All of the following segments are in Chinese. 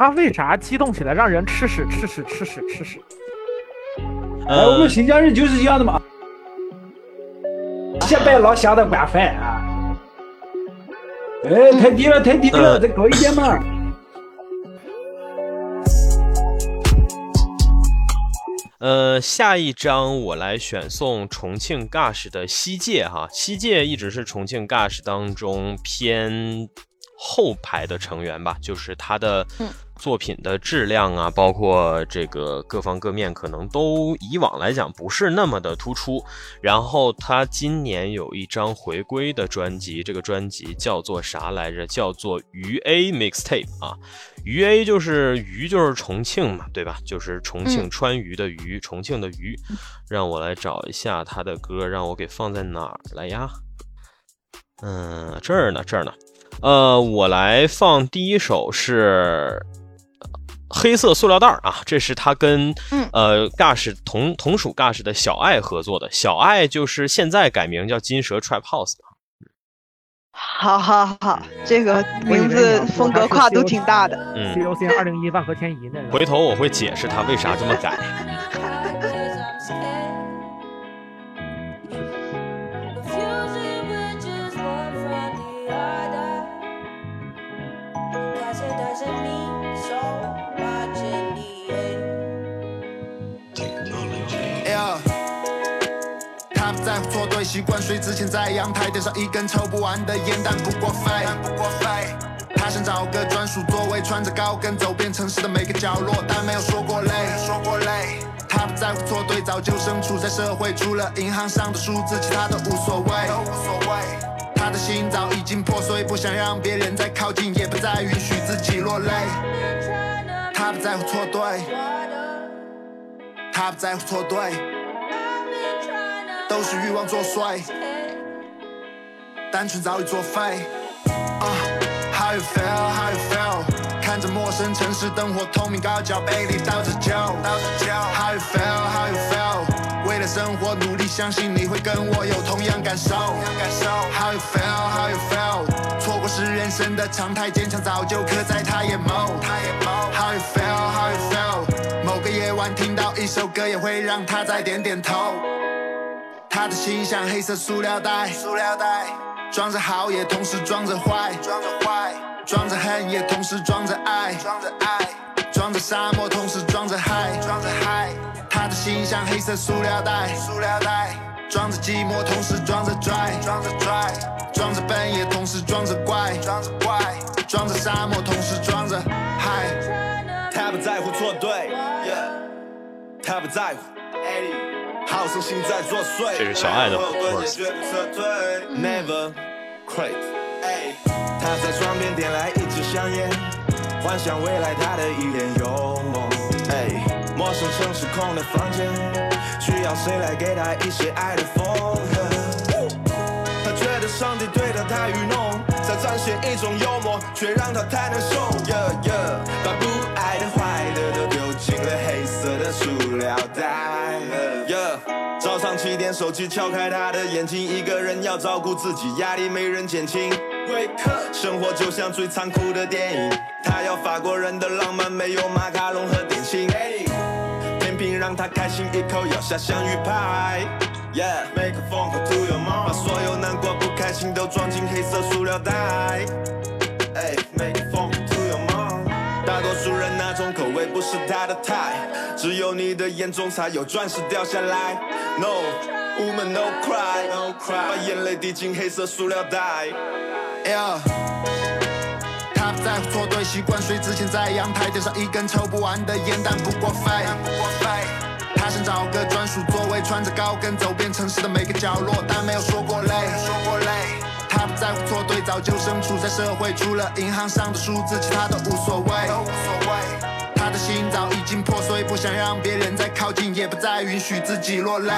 他为啥激动起来让人吃屎吃屎吃屎吃屎？哎，我们新疆人就是这样的嘛，先拜老乡的晚饭啊！哎，太低了，太低了，再高一点嘛！呃，下一章我来选送重庆 Gash 的西界哈，西界一直是重庆 Gash 当中偏后排的成员吧，就是他的作品的质量啊，包括这个各方各面，可能都以往来讲不是那么的突出。然后他今年有一张回归的专辑，这个专辑叫做啥来着？叫做《鱼 A Mixtape》啊。鱼 A 就是鱼，就是重庆嘛，对吧？就是重庆川渝的渝，重庆的渝。让我来找一下他的歌，让我给放在哪儿来呀？嗯，这儿呢，这儿呢。呃，我来放第一首是黑色塑料袋儿啊，这是他跟呃 Gush 同同属 Gush 的小爱合作的，小爱就是现在改名叫金蛇 Trap House 的。好好好，这个名字风格跨度挺大的。嗯，C O C 二零一万和天怡那个。回头我会解释他为啥这么改。错对，习惯睡之前在阳台点上一根抽不完的烟，但不过肺。他想找个专属座位，穿着高跟走遍城市的每个角落，但没有说过累。说过累。他不在乎错对，早就身处在社会，除了银行上的数字，其他都无所谓。无所谓。他的心早已经破碎，不想让别人再靠近，也不再允许自己落泪。他不在乎错对，他不在乎错对。都是欲望作祟，单纯早已作废。How you feel? How you feel? 看着陌生城市灯火通明，高脚杯里倒着酒。How you feel? How you feel? 为了生活努力，相信你会跟我有同样感受。How you feel? How you feel? 错过是人生的常态，坚强早就刻在他眼眸。How you feel? How you feel? 某个夜晚听到一首歌，也会让他再点点头。他的心像黑色塑料袋，塑料袋装着好也同时装着坏，装着坏装着恨也同时装着爱，装着爱装着沙漠同时装着海，装着海。他的心像黑色塑料袋，塑料袋装着寂寞同时装着拽，装着拽装着笨也同时装着怪，装着怪装着沙漠同时装着海。他不在乎错对，他不在乎。这是小爱的 Never quit。他在窗边点来一支香烟，幻想未来他的一脸幽默。陌生城市空的房间，需要谁来给他一些爱的风他觉得上帝对他太愚弄，在展现一种幽默，却让他太难受。把不爱的、坏的都丢进了黑色的塑料袋。早上七点，手机敲开他的眼睛，一个人要照顾自己，压力没人减轻。生活就像最残酷的电影，他要法国人的浪漫，没有马卡龙和点心。甜品让他开心，一口咬下香芋派。Yeah, make a phone call to your mom，把所有难过不开心都装进黑色塑料袋。Make a phone 不是他的菜，只有你的眼中才有钻石掉下来。No woman no cry，把眼泪滴进黑色塑料袋。他不在乎错对，习惯睡之前在阳台点上一根抽不完的烟，但不过肺。他想找个专属座位，穿着高跟走遍城市的每个角落，但没有说过累。说过累。他不在乎错对，早就身处在社会，除了银行上的数字，其他都无所谓。心早已经破碎，不想让别人再靠近，也不再允许自己落泪。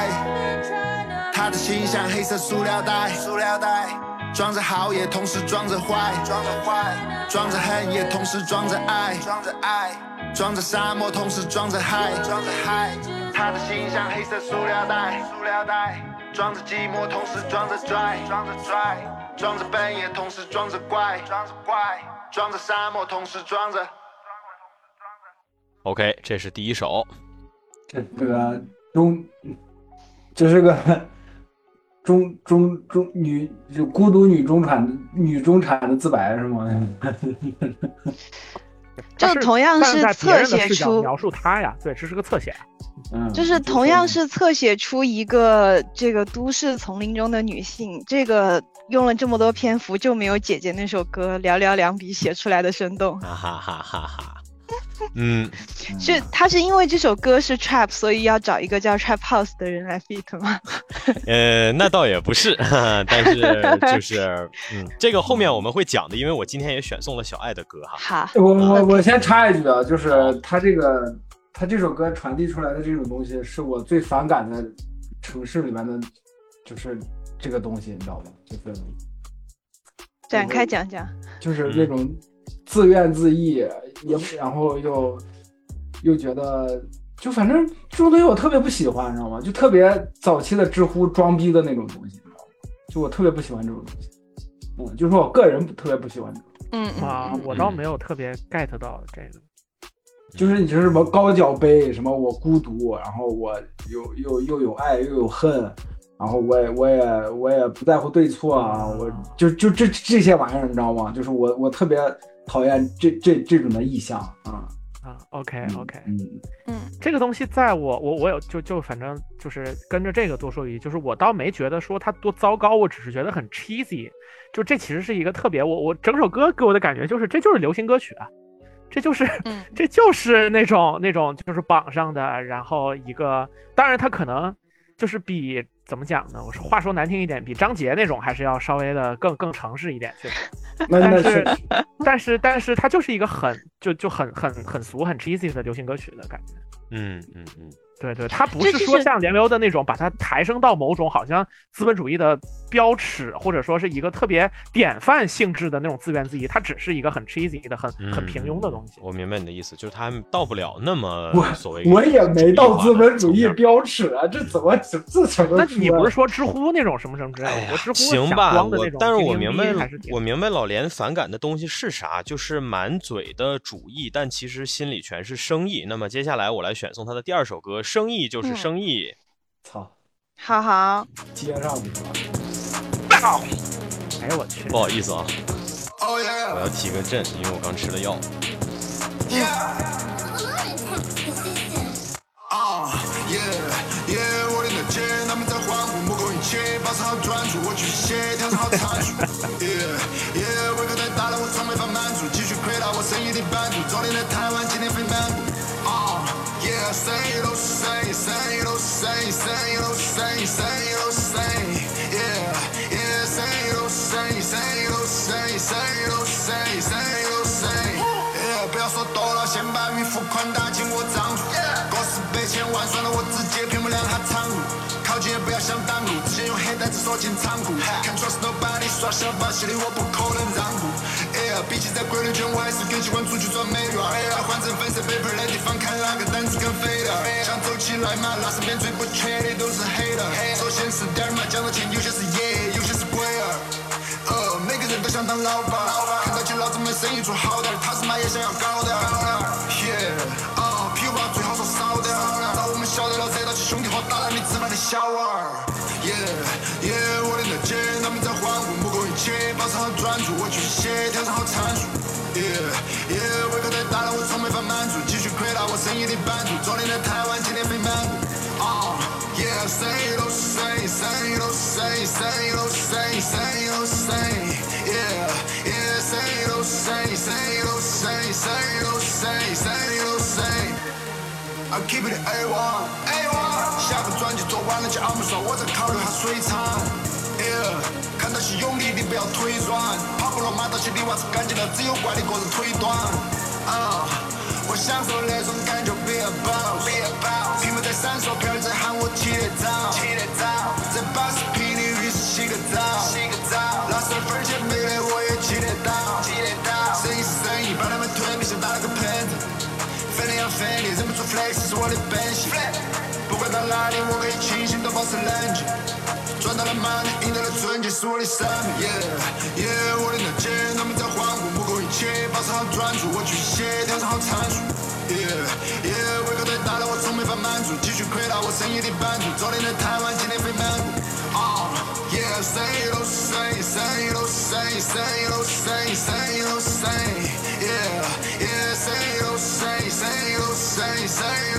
他的心像黑色塑料袋，塑料袋装着好也同时装着坏，装着坏装着恨也同时装着爱，装着爱装着沙漠同时装着海，装着海。他的心像黑色塑料袋，塑料袋装着寂寞同时装着拽，装着拽装着笨也同时装着怪，装着怪装着沙漠同时装着。OK，这是第一首。这这个中，这是个中中中女，就孤独女中产女中产的自白是吗？就同样是侧写出描述他呀，对，这是个侧写。嗯，就是同样是侧写出一个这个都市丛林中的女性，这个用了这么多篇幅就没有姐姐那首歌寥寥两笔写出来的生动。哈哈哈哈哈。嗯，是他是因为这首歌是 trap，所以要找一个叫 trap house 的人来 feat 吗？呃，那倒也不是，但是 就是嗯，这个后面我们会讲的，因为我今天也选送了小爱的歌哈。好，我我我先插一句啊，就是他这个他这首歌传递出来的这种东西，是我最反感的城市里面的，就是这个东西，你知道吗？就是展开讲讲，就是那种。自怨自艾，也然后又又觉得，就反正这种东西我特别不喜欢，你知道吗？就特别早期的知乎装逼的那种东西，你知道吗？就我特别不喜欢这种东西。嗯，就是我个人特别不喜欢这种。嗯啊，我倒没有特别 get 到这个。就是你是什么高脚杯，什么我孤独，然后我又又又有爱又有恨，然后我也我也我也不在乎对错啊，我就就这这些玩意儿，你知道吗？就是我我特别。讨厌这这这种的意向啊。啊，OK OK，嗯。嗯，这个东西在我我我有就就反正就是跟着这个多说一句，就是我倒没觉得说它多糟糕，我只是觉得很 cheesy，就这其实是一个特别我我整首歌给我的感觉就是这就是流行歌曲啊，这就是 这就是那种那种就是榜上的，然后一个当然它可能就是比。怎么讲呢？我说话说难听一点，比张杰那种还是要稍微的更更诚实一点，确实。但是 但是但是它就是一个很就就很很很俗很 cheesy 的流行歌曲的感觉。嗯嗯嗯。对对，他不是说像连流的那种，把它抬升到某种好像资本主义的标尺，或者说是一个特别典范性质的那种自怨自艾，它只是一个很 cheesy 的、很很平庸的东西。我明白你的意思，就是他到不了那么所谓。我也没到资本主义标尺啊，这怎么这这怎么？那你不是说知乎那种什么什么之类的？我知乎行吧，我但是我明白，我明白老连反感的东西是啥，就是满嘴的主义，但其实心里全是生意。那么接下来我来选送他的第二首歌，生意就是生。意，操，好好。接上去了。哎呦我去，不好意思啊，我要提个阵，因为我刚吃了药。生子锁进仓库。Can't trust nobody，耍小把戏的我不可能让步。哎呀，比起在规律圈，我还是更喜欢出去赚美元。哎呀，换成粉色 paper 的地方，看哪个胆子更肥的。想走起来嘛，那身边最不缺的都是黑的。首先是点嘛，讲到钱，有些是爷，有些是鬼儿。呃，每个人都想当老板，看到起老子们生意做好点，他是妈也想要搞点。Yeah，啊，屁话最好说少点。让我们晓得了，惹到起兄弟伙，打烂你芝麻的小娃儿。保持好专注，我继续写，调整好参数。Yeah Yeah，胃口太大了，我从没法满足，继续扩大我生意的版图。昨天在台湾，今天飞曼谷。啊，Yeah，生意都是生意，生意都是生意，生意都是生意，生意都是生意。Yeah Yeah，生意都是生意，生意都是生意，生意都是生意，生意都是生意。I keep it A one A one，下个专辑做完了叫阿姆说，我在考虑下水厂。Yeah，看到些用力的不要腿软，跑不了马到起的娃是干净了，只有怪你个人腿短。啊，我享受那种感觉，be a boss，be a boss。屏幕在闪烁，片儿在喊我起得早，起得早。在八十平的浴室洗个澡，洗个澡。那十分钱没得我也起得到，起得到。生意是生意，把他们推比像打了个喷子。分量分离，忍不住 flex 是我的本性。不管到哪里，我可以清醒都保持冷静。赚到了 money，赢得了尊敬，是我的生命。Yeah，yeah，我的脑筋，他们在欢呼，目空一切。保持好专注，我去写，调整好参数。Yeah，yeah，胃口太大了，我从没法满足，继续扩大我生意的版图。昨天的贪玩，今天被满足。Yeah，same old same，same old same，same old same，same old same。Yeah，yeah，same same，same same，same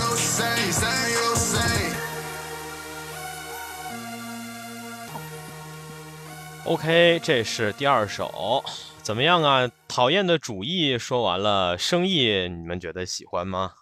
OK，这是第二首，怎么样啊？讨厌的主意说完了，生意你们觉得喜欢吗？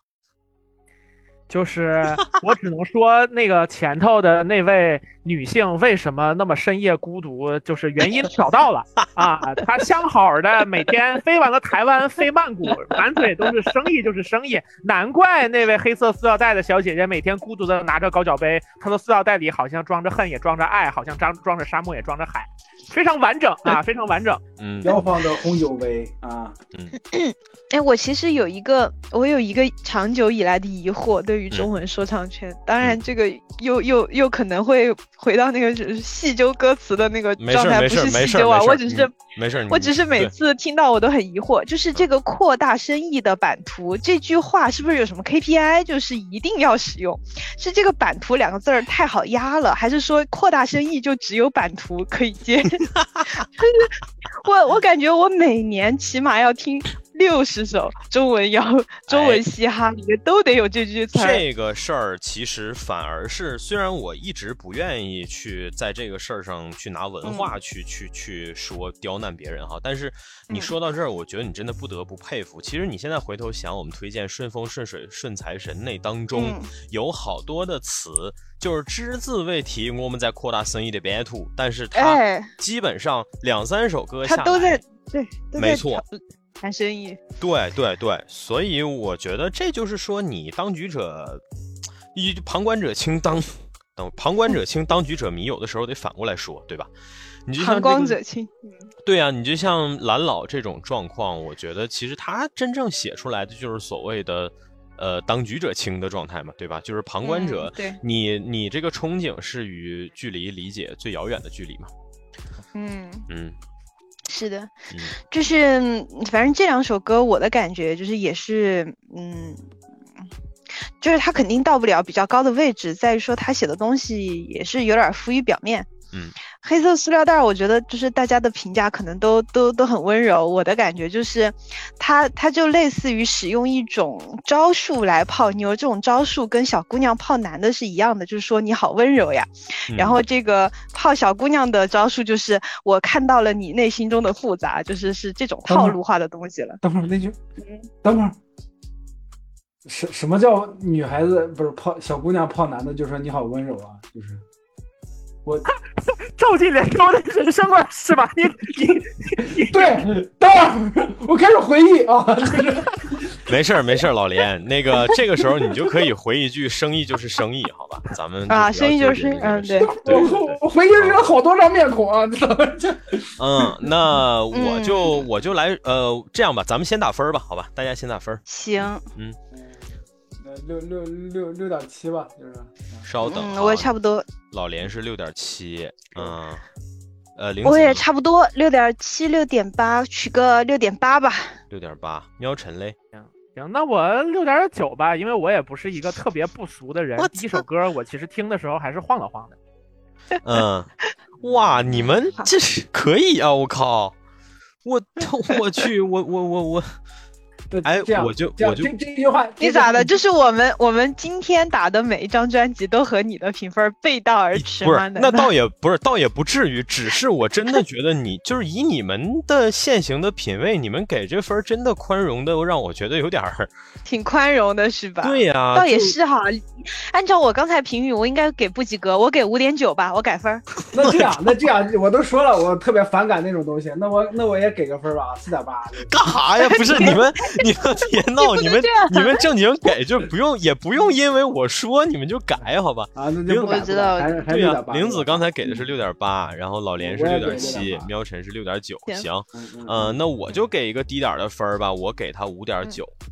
就是我只能说，那个前头的那位女性为什么那么深夜孤独，就是原因找到了 啊！她相好的每天飞完了台湾，飞曼谷，满嘴都是生意就是生意，难怪那位黑色塑料袋的小姐姐每天孤独的拿着高脚杯，她的塑料袋里好像装着恨，也装着爱，好像装装着沙漠，也装着海，非常完整啊，非常完整。嗯。标放的红酒杯啊，嗯。哎，我其实有一个，我有一个长久以来的疑惑，对于中文说唱圈，当然这个又又又可能会回到那个细究歌词的那个状态，不是细究啊，我只是嗯没事，我只是每次听到我都很疑惑，就是这个扩大生意的版图这句话是不是有什么 KPI，就是一定要使用？是这个版图两个字儿太好压了，还是说扩大生意就只有版图可以接？就 是我我感觉我每年起码要听六十首中文摇、中哎文嘻哈，里面都得有这句词。这个事儿其实反而是，虽然我一直不愿意去在这个事儿上去拿文化去、去去说刁难别人哈，但是你嗯说到这儿，我觉得你真的不得不佩服。其实你现在回头想，我们推荐顺风顺水顺财神那当中、嗯有好多的词，就是只字未提我们在扩大生意的版图，但是它哎，基本上两三首歌下来，他都在对，都在没错谈谈生意。对对对，所以我觉得这就是说，你当局者，一旁观者清当，等旁观者清，当局者迷，有的时候得反过来说，对吧？你就像、这旁观个、者清，嗯对啊，你就像蓝老这种状况，我觉得其实他真正写出来的就是所谓的呃当局者清的状态嘛，对吧？就是旁观者，嗯对你你这个憧憬是与距离理解最遥远的距离嘛，嗯。嗯是的，嗯就是嗯反正这两首歌，我的感觉就是也是，嗯，就是他肯定到不了比较高的位置，在于说他写的东西也是有点浮于表面。嗯，黑色塑料袋儿，我觉得就是大家的评价可能都都都很温柔。我的感觉就是他，他就类似于使用一种招数来泡妞，这种招数跟小姑娘泡男的是一样的，就是说你好温柔呀。嗯然后这个泡小姑娘的招数就是我看到了你内心中的复杂，就是是这种套路化的东西了。等会儿那句，嗯等会儿，什什么叫女孩子不是泡小姑娘泡男的就说你好温柔啊？就是我照进脸中的人生观是吧？你你对，等会儿我开始回忆啊，没事儿没事儿，老连，那个这个时候你就可以回一句“生意就是生意”，好吧？咱们啊生意就是纠结这嗯对对对我我回忆了好多张面孔啊，你知道吗？这嗯，那我就嗯我就来呃，这样吧，咱们先打分儿吧，好吧？大家先打分儿，行，呃六六六六点七吧，就是稍等、啊。嗯，我也差不多，老连是六点七，嗯，呃，零我也差不多六点七、六点八，取个六点八吧。六点八，喵晨嘞，行，那我六点九吧，因为我也不是一个特别不俗的人。第一首歌我其实听的时候还是晃了晃的。嗯，哇，你们这是可以啊！我靠，我我去，我我我我，对哎我就我就这这句话你咋的？就是我们我们今天打的每一张专辑都和你的评分背道而驰吗？那倒 也不是，倒也不至于，只是我真的觉得你就是以你们的现行的品味，你们给这分真的宽容的让我觉得有点儿，挺宽容的是吧？对呀、倒也是哈。按照我刚才评语，我应该给不及格，我给五点九吧，我改分。那这样，那这样，我都说了，我特别反感那种东西，那我那我也给个分吧，四点八。干啥呀？不是你们，你 们别闹，你们你们正经给就不用，也不用因为我说你们就改，好吧？啊，那就不改我知道对呀。玲子刚才给的是六点八，然后老连是六点七6.8，喵晨是六点九，行行，嗯，那我就给一个低点的分儿吧，我给他五点九。嗯，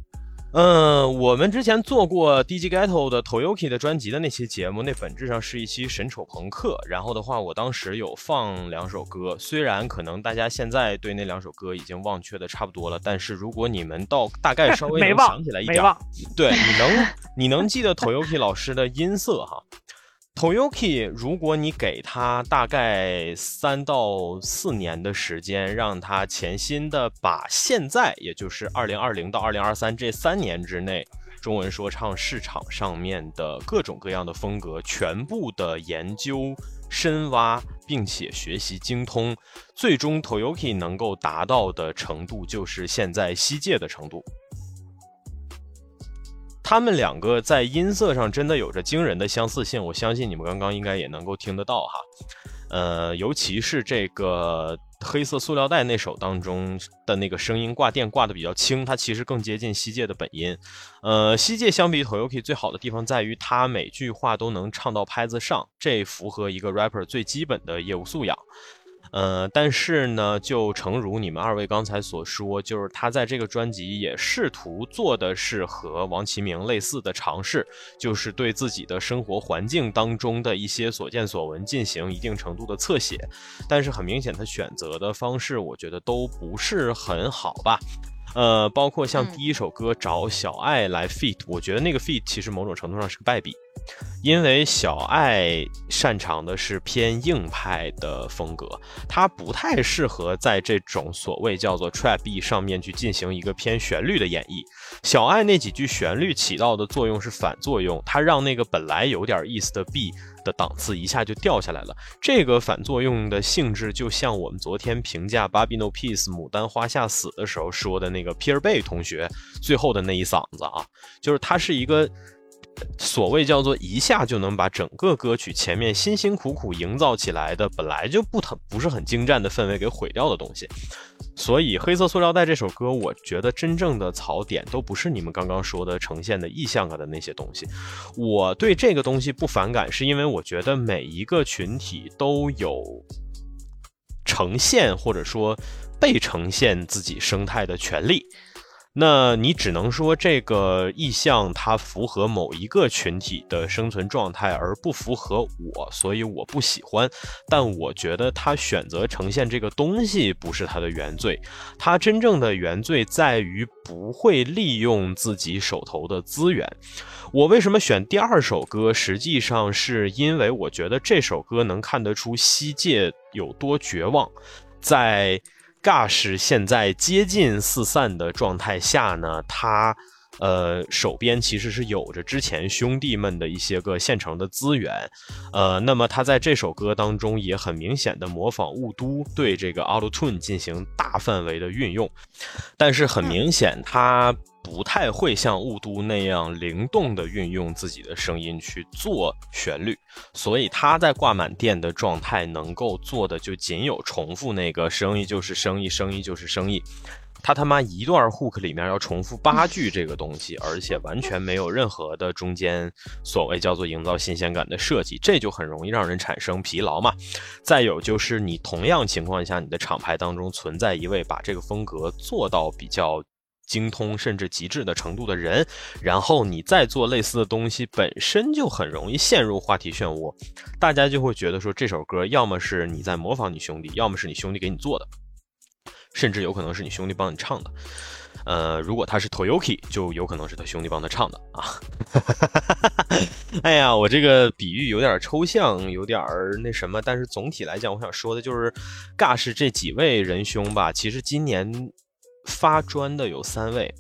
我们之前做过 DJ Ghetto 的 Toyoki 的专辑的那期节目，那本质上是一期神丑朋克。然后的话，我当时有放两首歌，虽然可能大家现在对那两首歌已经忘却的差不多了，但是如果你们到大概稍微能想起来一点对，你能你能记得 Toyoki 老师的音色哈？Toyoki，如果你给他大概三到四年的时间，让他潜心的把现在，也就是二零二零到二零二三这三年之内，中文说唱市场上面的各种各样的风格，全部的研究、深挖，并且学习精通，最终 Toyoki 能够达到的程度，就是现在西界的程度。他们两个在音色上真的有着惊人的相似性，我相信你们刚刚应该也能够听得到哈。呃，尤其是这个黑色塑料袋那首当中的那个声音挂电挂的比较轻，它其实更接近西界的本音。呃，西界相比 Toyoki 最好的地方在于，他每句话都能唱到拍子上，这符合一个 rapper 最基本的业务素养。呃，但是呢，就诚如你们二位刚才所说，就是他在这个专辑也试图做的是和王其明类似的尝试，就是对自己的生活环境当中的一些所见所闻进行一定程度的侧写，但是很明显，他选择的方式，我觉得都不是很好吧。呃，包括像第一首歌找小爱来 feat，我觉得那个 feat 其实某种程度上是个败笔，因为小爱擅长的是偏硬派的风格，他不太适合在这种所谓叫做 trap B 上面去进行一个偏旋律的演绎。小爱那几句旋律起到的作用是反作用，它让那个本来有点意思的 B。的档次一下就掉下来了，这个反作用的性质就像我们昨天评价《b a b y No Peace》牡丹花下死的时候说的那个 Pierre Bay 同学最后的那一嗓子啊，就是它是一个。所谓叫做一下就能把整个歌曲前面辛辛苦苦营造起来的本来就不很不是很精湛的氛围给毁掉的东西，所以《黑色塑料袋》这首歌，我觉得真正的槽点都不是你们刚刚说的呈现的意象的那些东西。我对这个东西不反感，是因为我觉得每一个群体都有呈现或者说被呈现自己生态的权利。那你只能说这个意象它符合某一个群体的生存状态，而不符合我，所以我不喜欢。但我觉得他选择呈现这个东西不是他的原罪，他真正的原罪在于不会利用自己手头的资源。我为什么选第二首歌？实际上是因为我觉得这首歌能看得出西界有多绝望，在。尬是现在接近四散的状态下呢，他，呃，手边其实是有着之前兄弟们的一些个现成的资源，呃，那么他在这首歌当中也很明显的模仿雾都对这个 Auto Tune 进行大范围的运用，但是很明显他。不太会像雾都那样灵动的运用自己的声音去做旋律，所以他在挂满电的状态能够做的就仅有重复那个生意就是生意，生意就是生意。他他妈一段 hook 里面要重复八句这个东西，而且完全没有任何的中间所谓叫做营造新鲜感的设计，这就很容易让人产生疲劳嘛。再有就是你同样情况下，你的厂牌当中存在一位把这个风格做到比较。精通甚至极致的程度的人，然后你再做类似的东西，本身就很容易陷入话题漩涡，大家就会觉得说这首歌要么是你在模仿你兄弟，要么是你兄弟给你做的，甚至有可能是你兄弟帮你唱的。呃，如果他是 Toyoki，就有可能是他兄弟帮他唱的啊。哎呀，我这个比喻有点抽象，有点那什么，但是总体来讲，我想说的就是尬是这几位仁兄吧，其实今年。发专的有三位，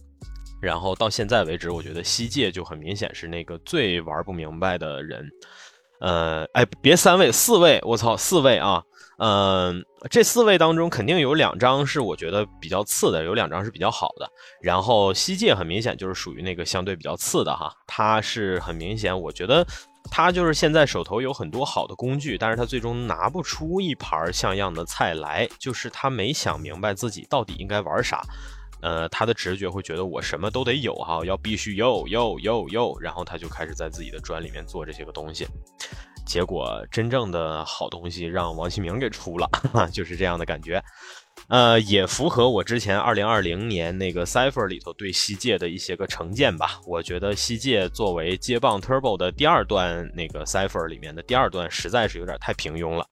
然后到现在为止，我觉得西界就很明显是那个最玩不明白的人。呃，哎，别三位，四位，我操，四位啊！嗯，这四位当中肯定有两张是我觉得比较次的，有两张是比较好的。然后西界很明显就是属于那个相对比较次的哈，他是很明显，我觉得他就是现在手头有很多好的工具，但是他最终拿不出一盘像样的菜来，就是他没想明白自己到底应该玩啥。呃，他的直觉会觉得我什么都得有哈，要必须有有有有，然后他就开始在自己的砖里面做这些个东西，结果真正的好东西让王启明给出了，就是这样的感觉。呃，也符合我之前二零二零年那个 Cipher 里头对西界的一些个成见吧。我觉得西界作为接棒 Turbo 的第二段那个 Cipher 里面的第二段，实在是有点太平庸了。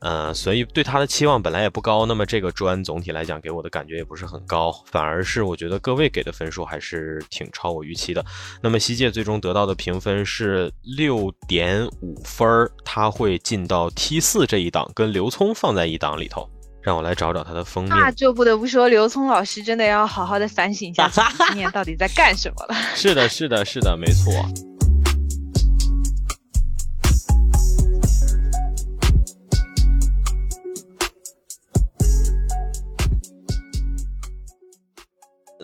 呃，所以对他的期望本来也不高。那么这个专总体来讲给我的感觉也不是很高，反而是我觉得各位给的分数还是挺超我预期的。那么西界最终得到的评分是六点五分儿，他会进到 T 四这一档，跟刘聪放在一档里头。让我来找找他的封面。那就不得不说，刘聪老师真的要好好的反省一下，今年到底在干什么了。是的，是的，是的，没错。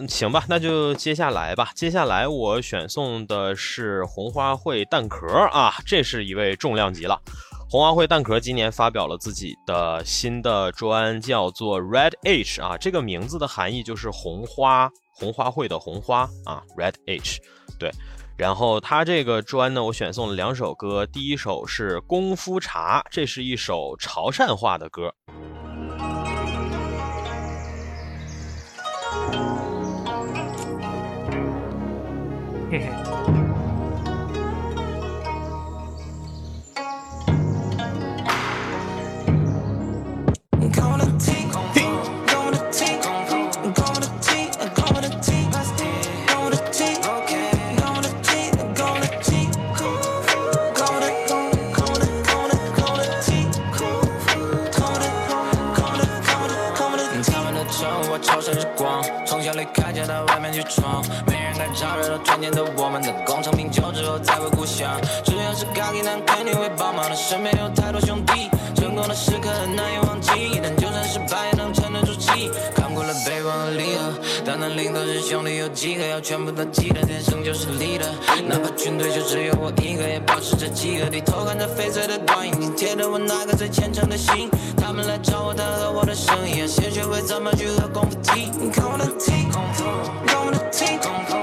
行吧，那就接下来吧。接下来我选送的是红花会蛋壳啊，这是一位重量级了。红花会蛋壳今年发表了自己的新的专，叫做 Red H 啊，这个名字的含义就是红花，红花会的红花啊，Red H，对。然后他这个专呢，我选送了两首歌，第一首是《功夫茶》，这是一首潮汕话的歌。嘿嘿。超热到外面去闯春天的我们的功成名就之后再回故乡。只要是咖喱男肯定会帮忙的，身边有太多兄弟，成功的时刻很难以忘记。但就算失败也能沉得住气。看过了悲欢和离合，但能领头是兄弟有几个？要全部都记得，天生就是力的。哪怕军队就只有我一个，也保持着饥饿。低头看着翡翠的短影，紧贴着我那个最虔诚的心。他们来找我谈和我的生意，先学会怎么去喝功夫 tea。看我的 t 功夫，看我的 t 功夫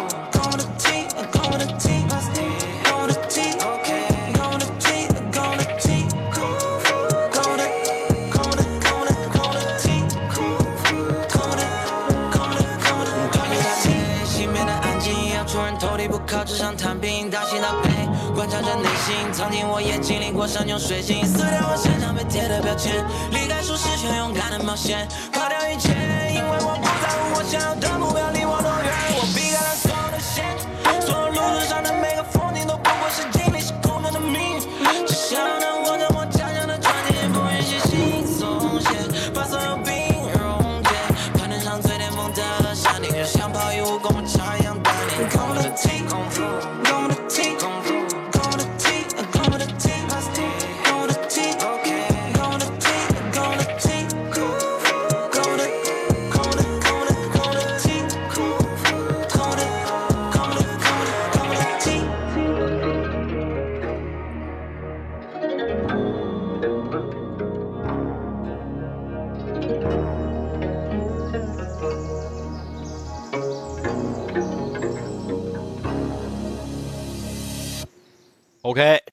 观察着内心。曾经我也经历过山穷水尽，撕掉我身上被贴的标签，离开舒适圈，勇敢的冒险，抛掉一切，因为我不在乎我想要的目标离我多。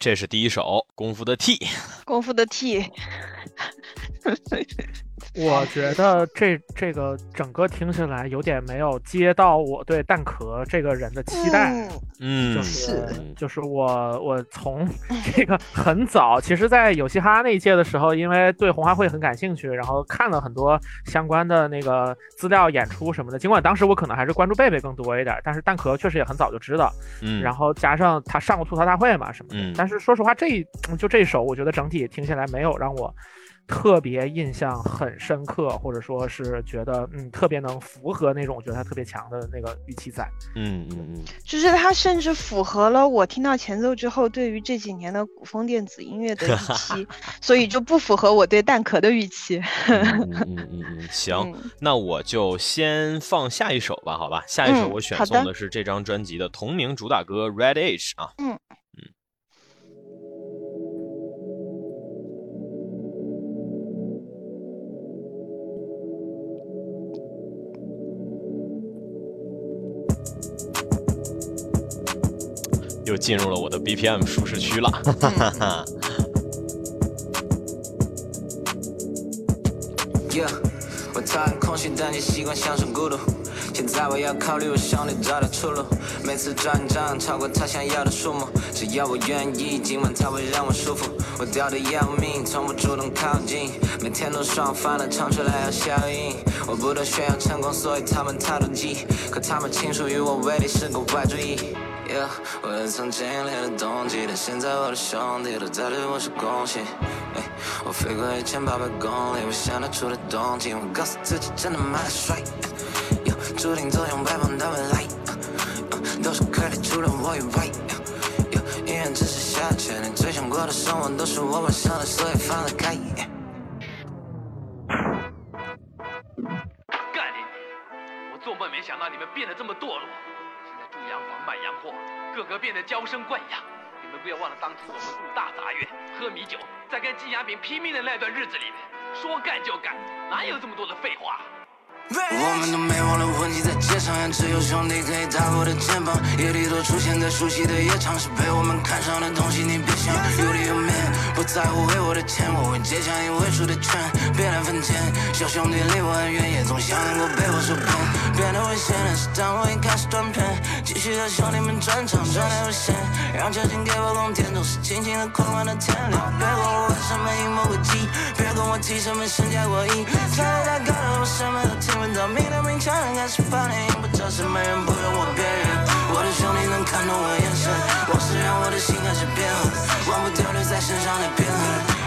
这是第一首《功夫的 T》，功夫的 T。我觉得这这个整个听起来有点没有接到我对蛋壳这个人的期待，嗯，就是就是我我从这个很早，其实，在有嘻哈那一届的时候，因为对红花会很感兴趣，然后看了很多相关的那个资料、演出什么的。尽管当时我可能还是关注贝贝更多一点，但是蛋壳确实也很早就知道，嗯，然后加上他上过吐槽大会嘛什么的，但是说实话，这就这首，我觉得整体听下来没有让我。特别印象很深刻，或者说是觉得嗯特别能符合那种我觉得他特别强的那个预期在，嗯嗯嗯，就是他甚至符合了我听到前奏之后对于这几年的古风电子音乐的预期，所以就不符合我对蛋壳的预期。嗯嗯嗯嗯，行，那我就先放下一首吧，好吧，下一首我选送的是这张专辑的同名主打歌《Red Age》啊，嗯。又进入了我的 BPM 舒适区了。Yeah，我讨厌空虚，但却习惯享受孤独。现在我要考虑我兄弟找到出路。每次转账超过他想要的数目，只要我愿意，今晚他会让我舒服。我掉的要命，从不主动靠近，每天都爽翻了，唱出来要效应。我不断炫耀成功，所以他们太妒忌，可他们清楚于我威力是个坏主意。Yeah，我也曾经历了冬季，但现在我的兄弟都在对我说恭喜。我飞过一千八百公里，我想得出的动机，我告诉自己真的妈的帅。注定走向白茫的未来，都是亏的除了我以外。哟，医院只是下圈，你最想过的生活都是我晚上的，所以放得开。干你！我做梦没想到你们变得这么堕落。个个变得娇生惯养。你们不要忘了当初我们住大杂院，喝米酒，在跟金牙饼拼命的那段日子里面，说干就干，哪有这么多的废话？我们都没忘了混迹在街上，也只有兄弟可以搭我的肩膀。夜里都出现在熟悉的夜场，是被我们看上的东西，你别想。有理有面，不在乎为我的钱，我会接强你未出的拳，别来分钱。小兄弟离我很远，也总想能够被我受骗。变得危险的是，当我一开始断片，继续和兄弟们转场，转来无限，让酒精给我供电，总是轻轻的狂欢到天亮。别管我为什么阴谋诡计，别跟我提什么身价过亿，跳得太高了，我什么都听不到。明天明枪开始发令，不知什么人不用我辨认。我的兄弟能看懂我眼神，往事让我的心开始变狠，忘不掉留在身上的鞭痕。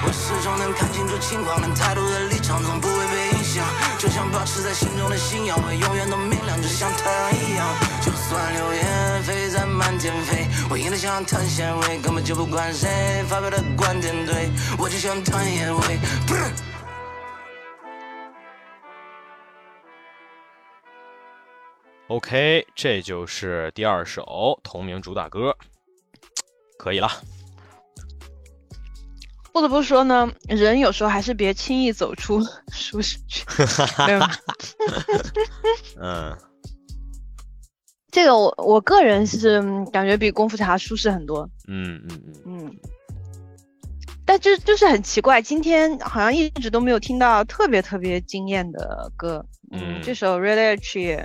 我始终能看清楚情况，但态度和立场总不会被影响。就像保持在心中的信仰，会永远都明亮，就像太阳一样。就算流言飞在满天飞，我硬得像碳纤维，根本就不管谁发表的观点对，我就像团野味。OK，这就是第二首同名主打歌，可以了。不得不说呢，人有时候还是别轻易走出舒适区。没有 嗯 这个我我个人是嗯感觉比功夫茶舒适很多。嗯嗯嗯，嗯，但就就是很奇怪，今天好像一直都没有听到特别特别惊艳的歌。嗯这首《Really Tree》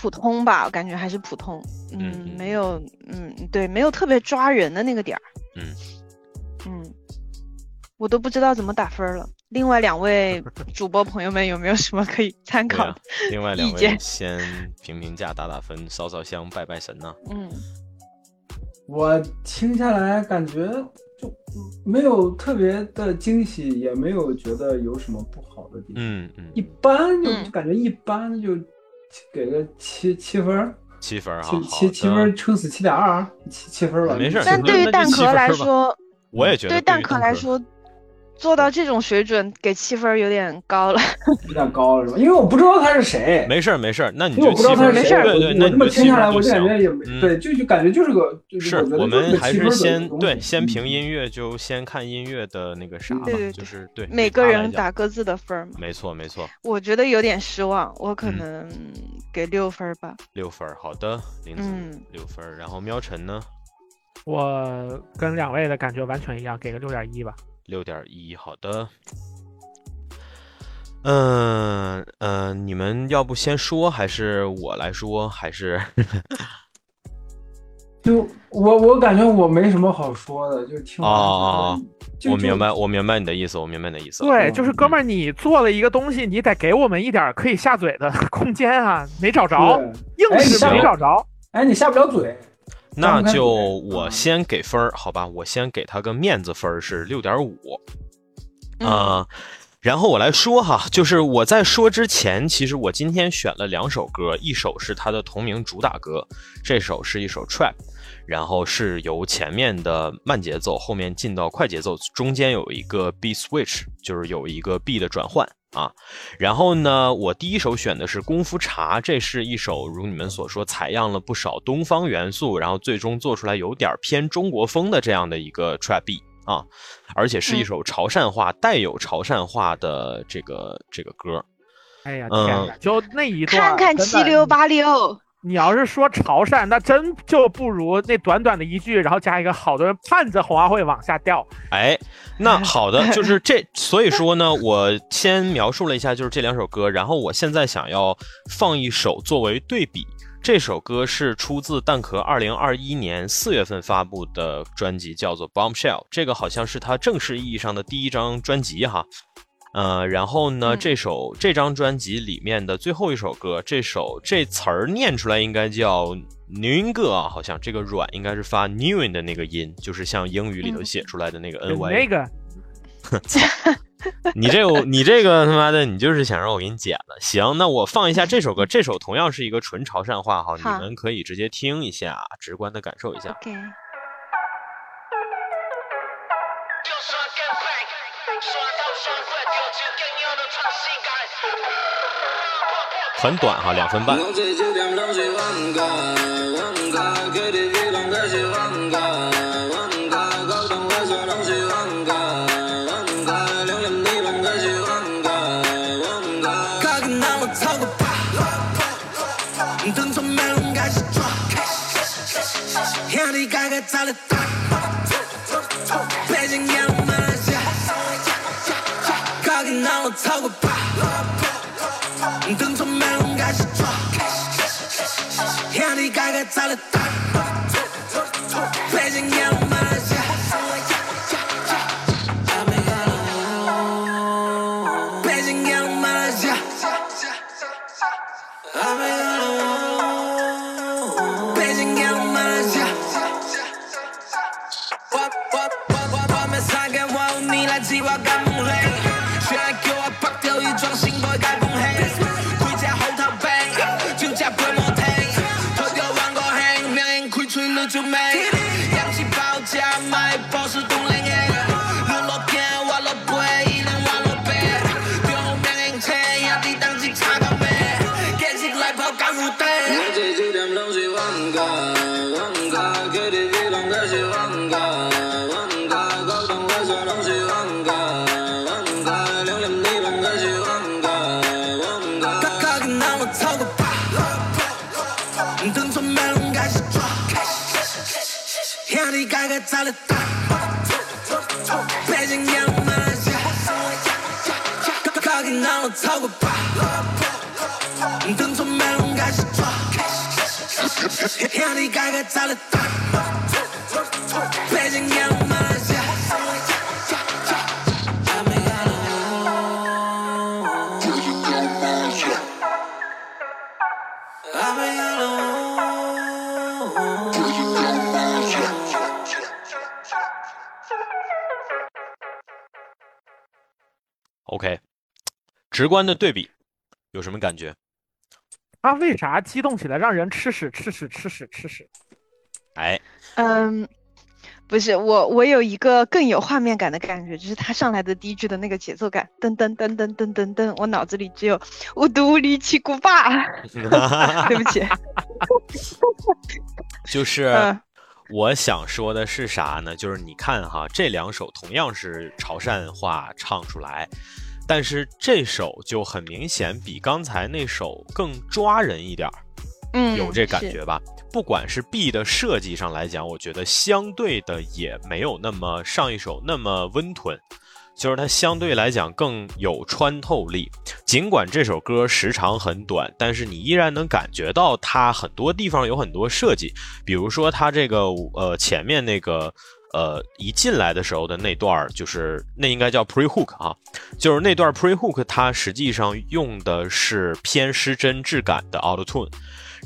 普通吧，我感觉还是普通。嗯嗯没有，嗯，对，没有特别抓人的那个点儿。嗯嗯，我都不知道怎么打分了。另外两位 主播朋友们有没有什么可以参考？另外两位先评评价、打打分、烧烧香、拜拜神呐、嗯，我听下来感觉就没有特别的惊喜，也没有觉得有什么不好的地方，嗯嗯一，般就嗯感觉一般，就给个七七分，七分七七七分撑死七点二，七七分儿吧。没事但对于蛋壳来说，我也觉得对蛋壳壳来说，做到这种水准给七分有点高了。有点高了是吧？因为我不知道他是谁，没事儿没事儿，那你因为我不知道就七分儿他是谁，对对，那我这么你就七分听下来，儿就行我就感觉也没嗯对，就就感觉就是个，就是我们还是先对先评嗯音乐，就先看音乐的那个啥吧对对，对就是对每个人打各自的分儿嘛，没错没错，我觉得有点失望，我可嗯能给六分儿吧。六分儿，好的，林子嗯六分儿，然后喵晨呢我跟两位的感觉完全一样，给个六点一吧。六点一，好的。嗯呃，你们要不先说，还是我来说，还是 就我我感觉我没什么好说的，就听完之后哦就就我明白，我明白你的意思，我明白你的意思。对，嗯就是哥们儿，你做了一个东西，你得给我们一点儿可以下嘴的 空间啊，没找着，硬是哎没找着。哎，你下不了嘴，那就我嗯先给分儿，好吧？我先给他个面子分儿是六点五嗯啊。然后我来说哈，就是我在说之前，其实我今天选了两首歌，一首是他的同名主打歌，这首是一首 trap，然后是由前面的慢节奏，后面进到快节奏，中间有一个 B switch，就是有一个 B 的转换啊。然后呢，我第一首选的是《功夫茶》，这是一首如你们所说，采样了不少东方元素，然后最终做出来有点偏中国风的这样的一个 trap beat 啊，而且是一首潮汕话、带有潮汕话的这个这个歌。哎呀，嗯天哪！就那一段，看看七六八六，你要是说潮汕，那真就不如那短短的一句，然后加一个好多人盼着红花会往下掉。哎，那好的，就是这，所以说呢，我先描述了一下就是这两首歌，然后我现在想要放一首作为对比。这首歌是出自蛋壳二零二一年四月份发布的专辑，叫做《Bombshell》，这个好像是他正式意义上的第一张专辑哈。呃，然后呢，嗯这首这张专辑里面的最后一首歌，这首这词儿念出来应该叫 New 个啊，好像这个软应该是发 new 的那个音，就是像英语里头写出来的那个 n y。那个 你这个你这个他妈的，你就是想让我给你剪了。行，那我放一下这首歌，这首同样是一个纯潮汕话哈，你们可以直接听一下，直观的感受一下。OK，很短哈，两分半。弟 OK，直观的对比，有什么感觉？他为啥激动起来让人吃屎吃屎吃屎吃屎？哎，嗯，不是我，我有一个更有画面感的感觉，就是他上来的第一句的那个节奏感，噔噔噔噔噔噔噔，我脑子里只有无独无力气古巴，对不起，就是嗯我想说的是啥呢？就是你看哈，这两首同样是潮汕话唱出来，但是这首就很明显比刚才那首更抓人一点儿。嗯，有这感觉吧？不管是 B 的设计上来讲，我觉得相对的也没有那么上一首那么温吞，就是它相对来讲更有穿透力。尽管这首歌时长很短，但是你依然能感觉到它很多地方有很多设计，比如说它这个呃前面那个。呃，一进来的时候的那段，就是那应该叫 pre hook 啊，就是那段 pre hook，它实际上用的是偏失真质感的 auto tune，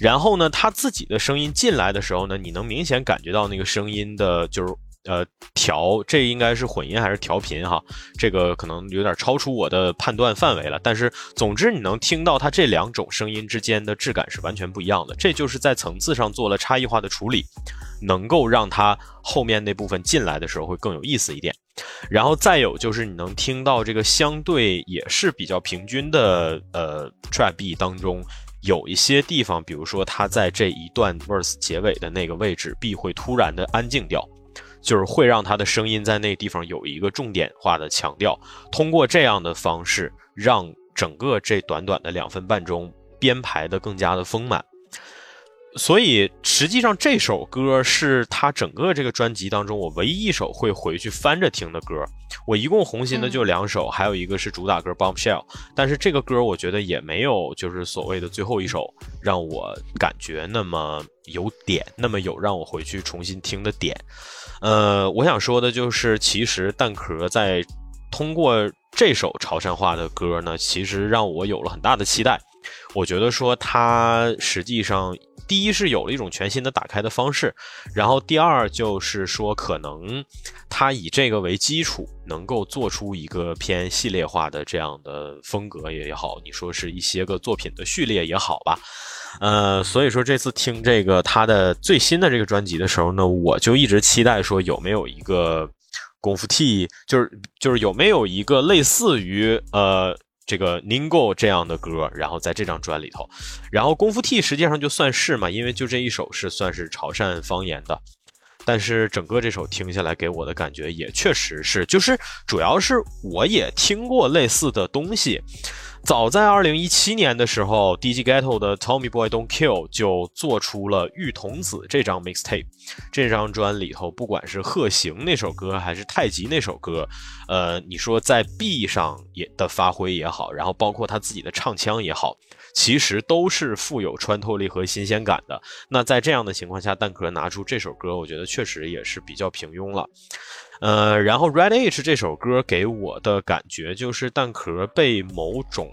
然后呢，他自己的声音进来的时候呢，你能明显感觉到那个声音的，就是呃调，这应该是混音还是调频哈？这个可能有点超出我的判断范围了。但是总之，你能听到它这两种声音之间的质感是完全不一样的，这就是在层次上做了差异化的处理，能够让它后面那部分进来的时候会更有意思一点。然后再有就是你能听到这个相对也是比较平均的呃 trap B 当中。有一些地方，比如说它在这一段 verse 结尾的那个位置，B 会突然的安静掉，就是会让他的声音在那地方有一个重点化的强调。通过这样的方式，让整个这短短的两分半钟编排的更加的丰满。所以实际上这首歌是他整个这个专辑当中我唯一一首会回去翻着听的歌。我一共红心的就两首，还有一个是主打歌《Bombshell》，但是这个歌我觉得也没有就是所谓的最后一首让我感觉那么有点，那么有让我回去重新听的点。呃，我想说的就是，其实蛋壳在通过这首潮汕话的歌呢，其实让我有了很大的期待。我觉得说他实际上。第一是有了一种全新的打开的方式，然后第二就是说，可能他以这个为基础，能够做出一个偏系列化的这样的风格也好，你说是一些个作品的序列也好吧，呃，所以说这次听这个他的最新的这个专辑的时候呢，我就一直期待说有没有一个功夫 T，就是就是有没有一个类似于呃。这个 Ningo 这样的歌，然后在这张专里头，然后功夫 T 实际上就算是嘛，因为就这一首是算是潮汕方言的，但是整个这首听下来给我的感觉也确实是，就是主要是我也听过类似的东西。早在二零一七年的时候，DJ Ghetto 的 Tommy Boy Don't Kill 就做出了《玉童子》这张 mixtape。这张专里头，不管是鹤行那首歌，还是太极那首歌，呃，你说在 B 上也的发挥也好，然后包括他自己的唱腔也好，其实都是富有穿透力和新鲜感的。那在这样的情况下，蛋壳拿出这首歌，我觉得确实也是比较平庸了。呃，然后 Red H 这首歌给我的感觉就是蛋壳被某种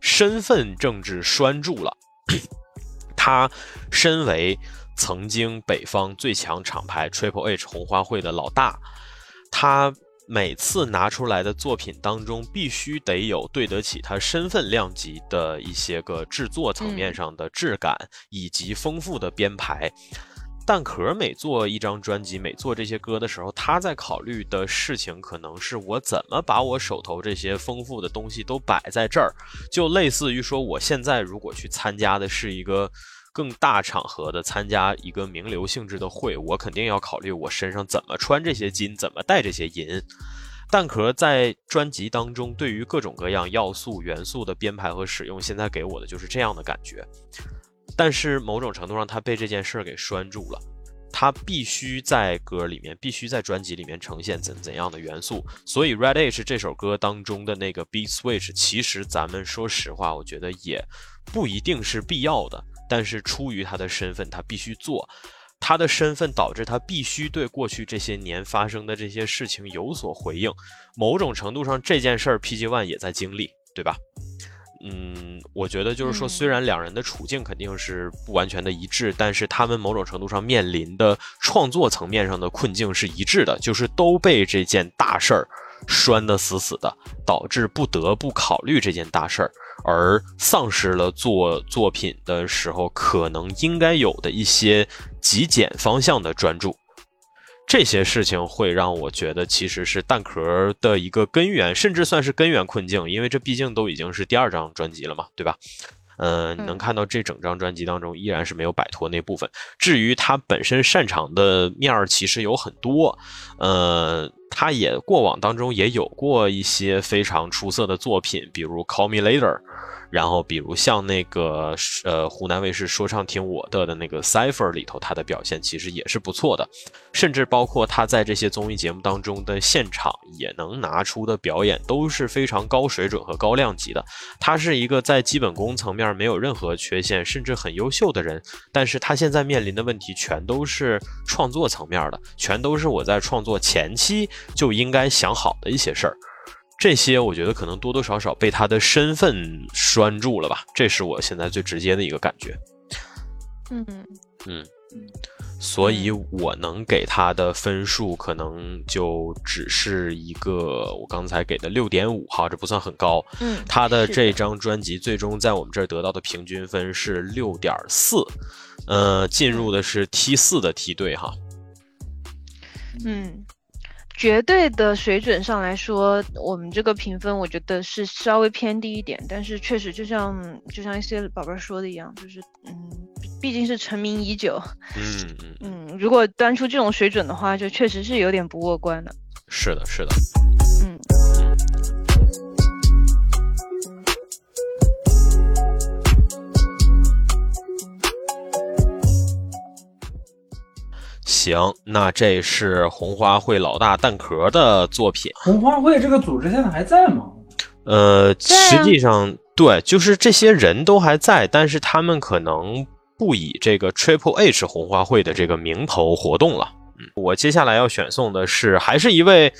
身份政治拴住了。他身为曾经北方最强厂牌 Triple H 红花会的老大，他每次拿出来的作品当中，必须得有对得起他身份量级的一些个制作层面上的质感，以及丰富的编排。蛋壳每做一张专辑，每做这些歌的时候，他在考虑的事情可能是我怎么把我手头这些丰富的东西都摆在这儿，就类似于说，我现在如果去参加的是一个更大场合的参加一个名流性质的会，我肯定要考虑我身上怎么穿这些金，怎么带这些银。蛋壳在专辑当中对于各种各样要素元素的编排和使用，现在给我的就是这样的感觉。但是某种程度上，他被这件事儿给拴住了，他必须在歌里面，必须在专辑里面呈现怎怎样的元素。所以《Red H》这首歌当中的那个 Beat Switch，其实咱们说实话，我觉得也不一定是必要的。但是出于他的身份，他必须做。他的身份导致他必须对过去这些年发生的这些事情有所回应。某种程度上，这件事儿 PG One 也在经历，对吧？嗯，我觉得就是说，虽然两人的处境肯定是不完全的一致，但是他们某种程度上面临的创作层面上的困境是一致的，就是都被这件大事儿拴得死死的，导致不得不考虑这件大事儿，而丧失了做作品的时候可能应该有的一些极简方向的专注。这些事情会让我觉得，其实是蛋壳的一个根源，甚至算是根源困境，因为这毕竟都已经是第二张专辑了嘛，对吧？嗯，你能看到这整张专辑当中依然是没有摆脱那部分。至于他本身擅长的面儿，其实有很多，呃，他也过往当中也有过一些非常出色的作品，比如《Call Me Later》。然后，比如像那个呃湖南卫视说唱听我的的那个 Cipher 里头，他的表现其实也是不错的，甚至包括他在这些综艺节目当中的现场也能拿出的表演都是非常高水准和高量级的。他是一个在基本功层面没有任何缺陷，甚至很优秀的人，但是他现在面临的问题全都是创作层面的，全都是我在创作前期就应该想好的一些事儿。这些我觉得可能多多少少被他的身份拴住了吧，这是我现在最直接的一个感觉。嗯嗯，所以我能给他的分数可能就只是一个我刚才给的六点五哈，这不算很高。嗯，他的这张专辑最终在我们这儿得到的平均分是六点四，呃，进入的是 T 四的梯队哈。嗯，绝对的水准上来说，我们这个评分我觉得是稍微偏低一点，但是确实就像就像一些宝贝儿说的一样，就是嗯，毕毕竟是成名已久，嗯嗯，嗯，如果端出这种水准的话，就确实是有点不过关的，是的，是的。行，那这是红花会老大蛋壳的作品。红花会这个组织现在还在吗？呃，实际上对，就是这些人都还在，但是他们可能不以这个 Triple H 红花会的这个名头活动了。嗯，我接下来要选送的是，还是一位。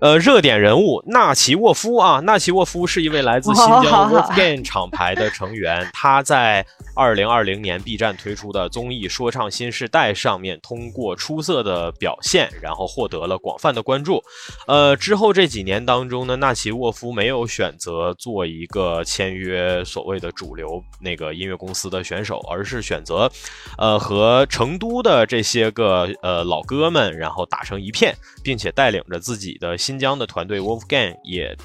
呃，热点人物纳奇沃夫啊，纳奇沃夫是一位来自新疆 Wolfgang 厂牌的成员，他在二零二零年 B 站推出的综艺《说唱新时代》上面，通过出色的表现，然后获得了广泛的关注。呃，之后这几年当中呢，纳奇沃夫没有选择做一个签约所谓的主流那个音乐公司的选手，而是选择，呃，和成都的这些个呃老哥们，然后打成一片，并且带领着自己的新疆的团队 Wolfgang 也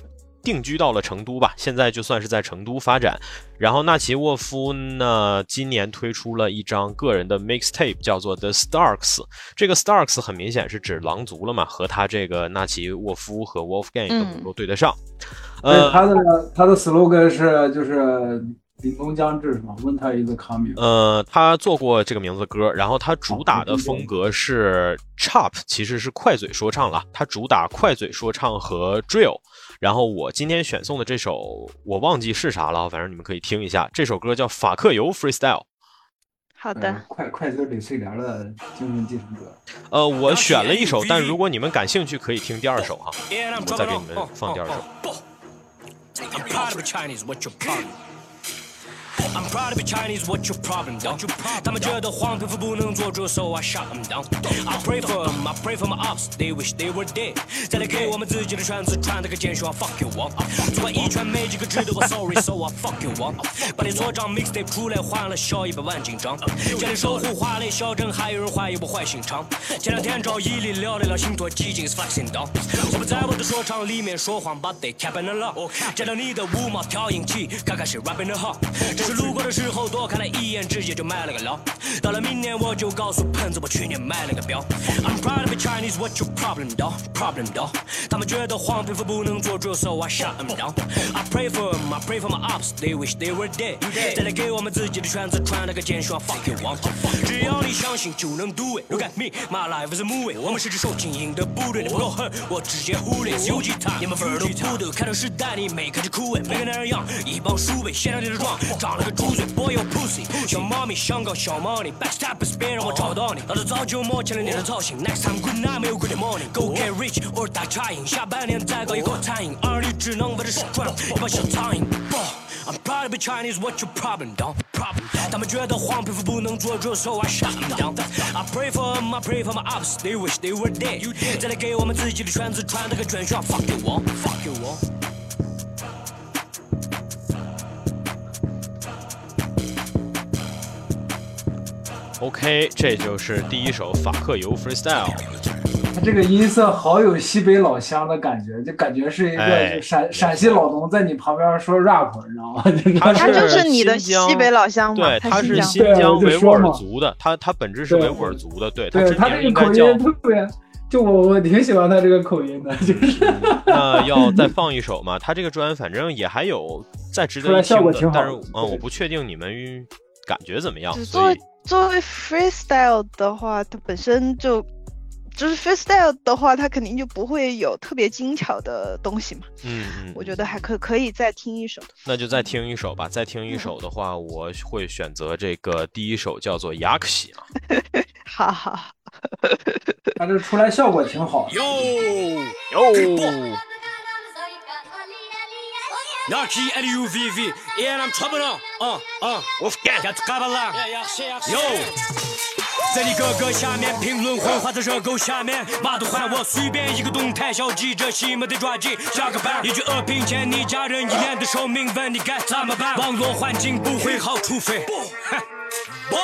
定居到了成都吧，现在就算是在成都发展。然后纳奇沃夫呢，今年推出了一张个人的 mixtape，叫做 The Starks。这个 Starks 很明显是指狼族了嘛，和他这个纳奇沃夫和 Wolfgang 都能够对得上。呃，他的他的 slogan 是就是凛冬将至是吗？Winter is coming。呃，他做过这个名字的歌，然后他主打的风格是 chop，其实是快嘴说唱了。他主打快嘴说唱和 drill。然后我今天选送的这首我忘记是啥了，反正你们可以听一下。这首歌叫《法克游 Freestyle》。好的，呃快快嘴里睡莲的精神继承者。呃，我选了一首，但如果你们感兴趣，可以听第二首哈。我再给你们放第二首。I'm proud of the Chinese, what your problem? dog? Yo? 他们觉得黄皮肤不能做主，so I shut them down. I pray for them, I pray for my ups, they wish they were dead. 再来给我们自己的圈子传达个简讯，I fuck you all. 做完一圈没几个知道我 sorry, so I fuck you all. 把你做张 mixtape 出来换了小一百万紧张。家里守护华丽小镇，还有人怀疑我坏心肠。前两天找伊利聊了聊星座，提劲是 flexing down。我不在我的说唱里面说谎，but they capping it up。见到你的五毛调音器，看看谁 rapping 的好。是路过的时候多看了一眼，直接就买了个表。到了明年我就告诉喷子，我去年买了个表。I'm proud of the Chinese, what your problem, dog? Problem, dog? 他们觉得黄皮肤不能做主，so I shut them down. I pray for them, I pray for my ups, they wish they were dead. 再来给我们自己的圈子传了个简讯，fuck you all. 只要你相信就能 do it. Look at me, my life is a movie. 我们是只受精英的部队，你不够狠，我直接忽略。游击他，你们分儿都不得。看这时代你没看见枯萎，每个男人样，一帮鼠辈，现在你的壮，长了个猪嘴，boy 有 pussy。小猫咪想搞小猫腻，backstabbers 别让我找到你，老子早就摸清了你的造型。Next time good night 没有 good morning。Go get rich or die trying，下半年再搞一口餐饮，二里只能为这是赚一帮小苍蝇。I'm proud to be Chinese, what your problem, dog? Problem. 他们觉得黄皮肤不能做主，so I shut them down. I pray for them, I pray for my ups, they wish they were dead. 再来给我们自己的圈子传达个卷讯，fuck you all, fuck you all. OK，这就是第一首法克游 Freestyle。他这个音色好有西北老乡的感觉，就感觉是一哎个就陕陕西老农在你旁边说 rap，你知道吗？他他就是你的新疆西北老乡嘛，对，他是新疆。维吾尔族的，他他本质是维吾尔族的，对他对他这个口音特别，就我我挺喜欢他这个口音的，就是 那要再放一首嘛？他这个专反正也还有再值得一听的效果挺，好但是嗯，我不确定你们感觉怎么样，所以作为 freestyle 的话，它本身就就是 freestyle 的话，它肯定就不会有特别精巧的东西嘛。嗯嗯，我觉得还可可以再听一首。那就再听一首吧。再嗯听一首的话，我会选择这个第一首叫做《雅克西》啊。哈哈，他这出来效果挺好的。Yo, 哟，Naki L U V V, yeah, I'm trouble now. Uh, uh, Wolfgang, got to Kabbalah. Yo. 在你哥哥下面评论混话在热狗下面，骂都喊我随便一个动态，小记者西门得抓紧，下个班一句恶评欠你家人一年的寿命，问你该怎么办？网络环境不会好，除非。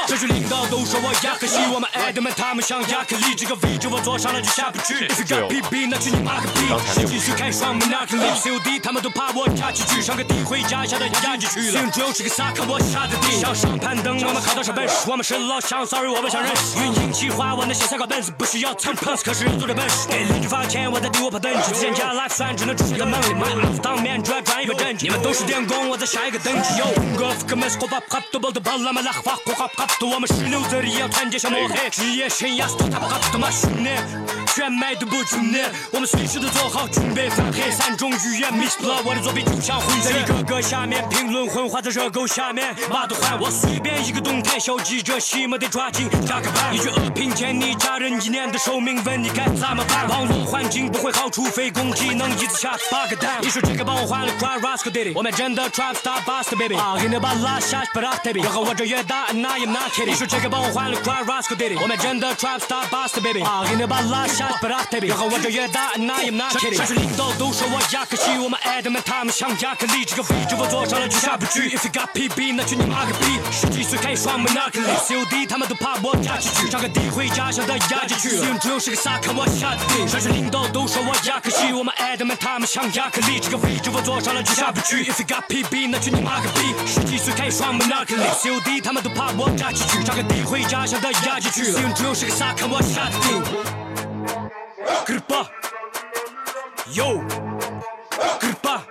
这群领导都说我亚克西，我们爱的们他们像亚克力，这个位置我坐上了就下不去。If you got PB，那去你妈个逼！继续开双门 knock lip COD，他们都怕我插进去，上个地回家下的压进去了。心只有是个萨克，我下的地。向上攀登，我们靠的是本事，我们是老乡，sorry 我们想认识。运营计划，我那些三个本子不需要蹭 plus，可是做的本事。给邻居发钱，我在第五排等级，之前加 life 算只能出现在梦里。当面转转一个阵地，你们都是电工，我在下一个等级。有个 f 个 mess 火把 pop 都爆的爆，拉嘛拉花火花 тап қапты омы шілеу зірия кәндешім оқи жиешін ясты тап қапты машине 全麦都不训练，我们随时都做好准备，翻黑三种语言。Mix blood，我的作品就像混在一个个下面，评论混化在热狗下面，马都换我随便一个动态，小记者戏没得抓紧加个班，一句恶评欠你家人一年的寿命，问你该怎么办？网络环境不会好，除非攻击能一次下八个蛋。你说这个帮我换了 cry rascal daddy，我们真的 trap star bust baby，啊，给你把拉下去不拉 baby，然后我这越大，and I am not kidding。你说这个帮我换了 cry rascal daddy，我们真的 trap star bust baby，啊，给你把拉下然后我就越大，and I am not kidding。上去领导都说我亚克西，我们 admin 他们想亚克力，这个位置我坐上了就下不去。If you got PB，那去你妈个逼！十几岁开双 monopoly，COD 他们都怕我压进去，找个地回家乡的压进去。用只有是个傻，看我下的定。上去领导都说我亚克西，我们 admin 他们想亚克力，这个位置我坐上了就下不去。If you got PB，那去你妈个逼！十几岁开双 monopoly，COD 他们都怕我压进去，找个地回家乡的压进去。用只有是个傻，看我下的定。格巴，Yo，格巴。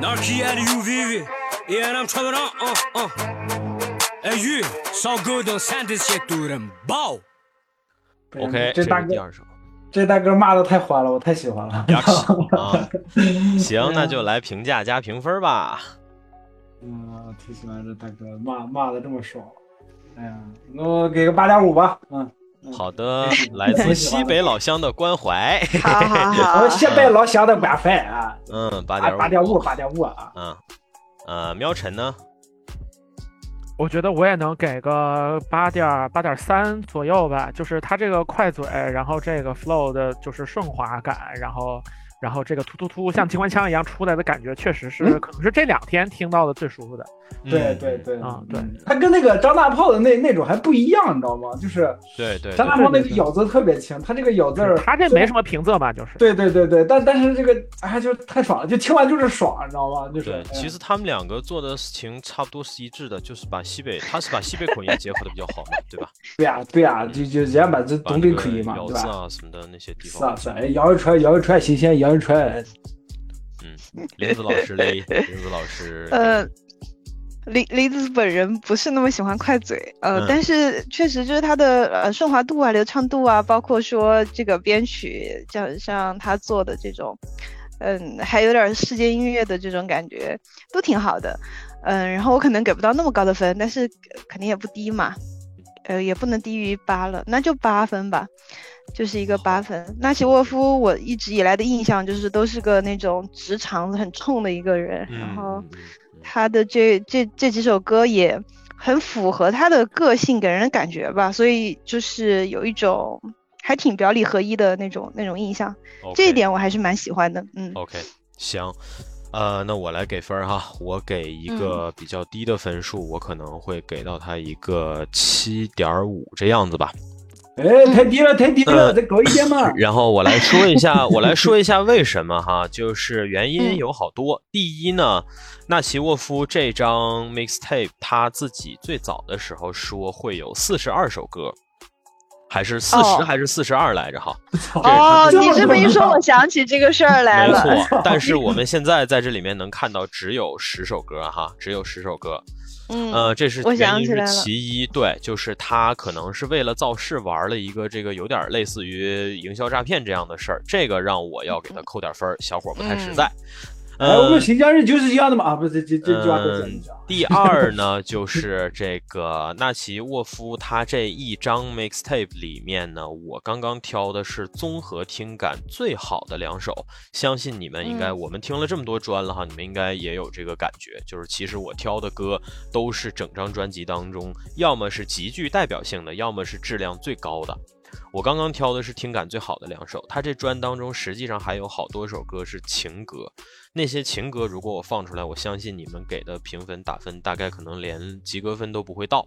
哪儿去眼里有 VV，也能穿得上，嗯嗯。哎雨，烧狗等三的些都人爆。OK，这大哥是第二首。这大哥骂的太欢了，我太喜欢了。行，那就来评价加评分吧。嗯，挺喜欢这大哥骂骂的这么爽。哎呀，那我给个八点五吧。嗯，好的，来自西北老乡的关怀，好好我好，西北老乡的关怀啊，嗯，八八点八点五，八点五啊。嗯，呃，喵晨呢？我觉得我也能给个八点八点三左右吧，就是它这个快嘴，然后这个 flow 的就是顺滑感，然后然后这个突突突像机关枪一样出来的感觉，确实是嗯可能是这两天听到的最舒服的。嗯对对对啊对嗯他跟那个张大炮的那那种还不一样，你知道吗？就是对对张大，炮那个咬字特别轻，他这个咬字儿，他这没什么平仄吧，就是。对对对对，但但是这个哎就太爽了，就听完就是爽，你知道吗？就是对，其实他们两个做的事情差不多是一致的，就是把西北，他是把西北口音结合的比较好嘛，对吧？对呀对呀，就就人家把这东北口音嘛，咬字对吧？啊什么的那些地方，是啊是啊，哎羊肉串羊肉串新鲜，羊肉串嗯，林子老师嘞，林子老师，呃，李李子本人不是那么喜欢快嘴，呃，嗯但是确实就是他的呃顺滑度啊、流畅度啊，包括说这个编曲，像像他做的这种，嗯，还有点世界音乐的这种感觉，都挺好的。嗯，然后我可能给不到那么高的分，但是呃肯定也不低嘛，呃，也不能低于八了，那就八分吧，就是一个八分。纳奇沃夫，我一直以来的印象就是都是个那种直肠子很冲的一个人，然嗯后。他的这这这几首歌也很符合他的个性给人的感觉吧，所以就是有一种还挺表里合一的那种那种印象，这一点我还是蛮喜欢的。嗯，OK，行，呃，那我来给分儿哈，我给一个比较低的分数，我可能会给到他一个七点五这样子吧。哎，太低了，太低了，呃再高一点嘛。然后我来说一下，我来说一下为什么哈，就是原因嗯有好多。第一呢，纳奇沃夫这张 mixtape 他自己最早的时候说会有四十二首歌，还是四十哦还是四十二来着哈？哦，你这么一说，我想起这个事儿来了没。错，但是我们现在在这里面能看到只有十首歌哈，只有十首歌。嗯，呃，这是我原因是其一，对，就是他可能是为了造势玩了一个这个有点类似于营销诈骗这样的事儿，这个让我要给他扣点分儿，小伙儿不太实嗯在。哎，我们嗯新疆人就是这样的嘛。啊，不是这这这第二呢，就是这个 纳奇沃夫他这一张 mixtape 里面呢，我刚刚挑的是综合听感最好的两首，相信你们应该，嗯。我们听了这么多专了哈，你们应该也有这个感觉，就是其实我挑的歌都是整张专辑当中，要么是极具代表性的，要么是质量最高的。我刚刚挑的是听感最好的两首，他这专当中实际上还有好多首歌是情歌，那些情歌如果我放出来，我相信你们给的评分打分大概可能连及格分都不会到。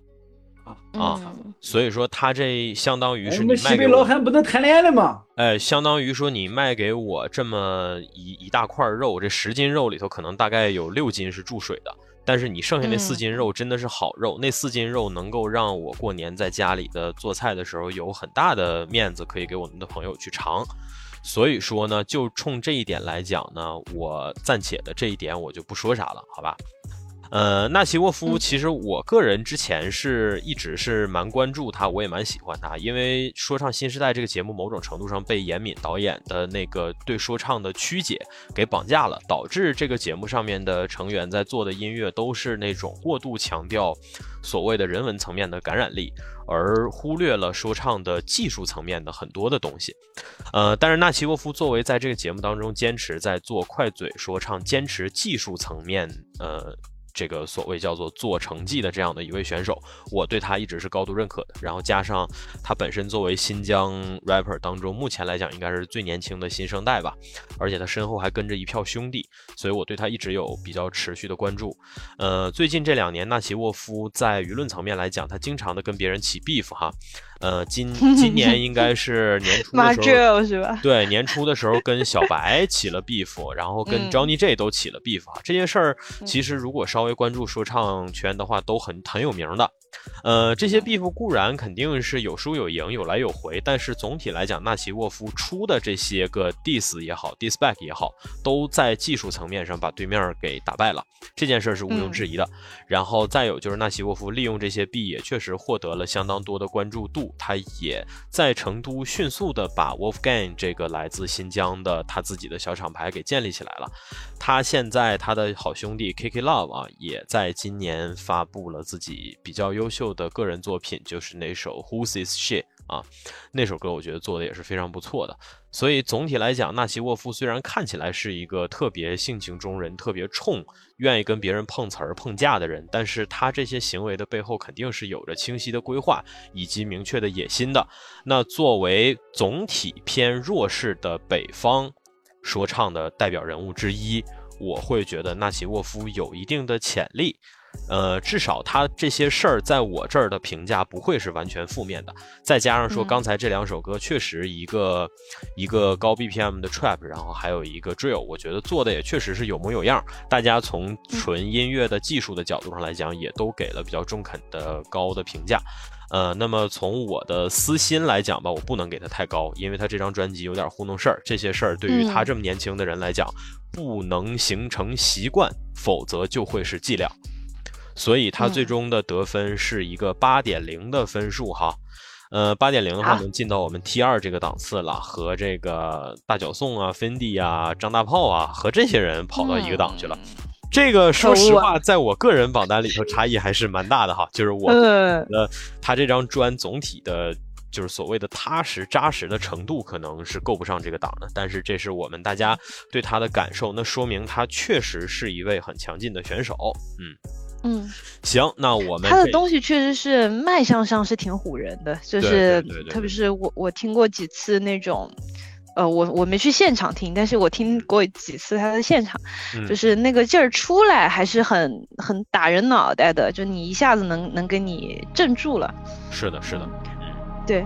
啊嗯所以说，他这相当于是你哎我们西北卖给我，老汉不能谈恋爱了嘛？哎，相当于说你卖给我这么一一大块肉，这十斤肉里头可能大概有六斤是注水的，但是你剩下那四嗯斤肉真的是好肉，那四斤肉能够让我过年在家里的做菜的时候有很大的面子，可以给我们的朋友去尝。所以说呢，就冲这一点来讲呢，我暂且的这一点我就不说啥了，好吧？呃，纳奇沃夫，其实我个人之前是一直是蛮关注他，我也蛮喜欢他，因为说唱新时代这个节目某种程度上被严敏导演的那个对说唱的曲解给绑架了，导致这个节目上面的成员在做的音乐都是那种过度强调所谓的人文层面的感染力，而忽略了说唱的技术层面的很多的东西。呃，但是纳奇沃夫作为在这个节目当中坚持在做快嘴说唱，坚持技术层面，呃。这个所谓叫做做成绩的这样的一位选手，我对他一直是高度认可的。然后加上他本身作为新疆 rapper 当中目前来讲应该是最年轻的新生代吧，而且他身后还跟着一票兄弟，所以我对他一直有比较持续的关注。呃，最近这两年，纳奇沃夫在舆论层面来讲，他经常的跟别人起 beef 哈。呃，今今年应该是年初的时候，是吧？对，年初的时候跟小白起了 beef，然后跟 Johnny J 都起了 beef。这件事儿其实如果稍微关注说唱圈的话，都很很有名的。呃，这些 beef 固然肯定是有输有赢，有来有回，但是总体来讲，纳奇沃夫出的这些个 diss 也好，diss back 也好，都在技术层面上把对面给打败了，这件事是毋庸置疑的。然后再有就是纳奇沃夫利用这些币也确实获得了相当多的关注度，他也在成都迅速的把 Wolfgang 这个来自新疆的他自己的小厂牌给建立起来了。他现在他的好兄弟 Kiki Love 啊，也在今年发布了自己比较优。优秀的个人作品就是那首 Who's This Shit 啊，那首歌我觉得做的也是非常不错的。所以总体来讲，纳奇沃夫虽然看起来是一个特别性情中人、特别冲、愿意跟别人碰瓷儿、碰架的人，但是他这些行为的背后肯定是有着清晰的规划以及明确的野心的。那作为总体偏弱势的北方说唱的代表人物之一，我会觉得纳奇沃夫有一定的潜力。呃，至少他这些事儿在我这儿的评价不会是完全负面的。再加上说，刚才这两首歌确实一个一个高 BPM 的 trap，然后还有一个 drill，我觉得做的也确实是有模有样。大家从纯音乐的技术的角度上来讲，也都给了比较中肯的高的评价。呃，那么从我的私心来讲吧，我不能给他太高，因为他这张专辑有点糊弄事儿。这些事儿对于他这么年轻的人来讲，不能形成习惯，否则就会是伎俩。所以他最终的得分是一个八点零的分数哈，呃，八点零的话能进到我们 T 二这个档次了，和这个大脚宋啊、芬迪啊、张大炮啊，和这些人跑到一个档去了。这个说实话，在我个人榜单里头差异还是蛮大的哈，就是我觉得他这张砖总体的，就是所谓的踏实扎实的程度，可能是够不上这个档的。但是这是我们大家对他的感受，那说明他确实是一位很强劲的选手，嗯。嗯，行，那我们他的东西确实是卖相上是挺唬人的，就是特别是我我听过几次那种，呃，我我没去现场听，但是我听过几次他的现场，就是那个劲儿出来还是很很打人脑袋的，就你一下子能能给你镇住了。是的，是的，对。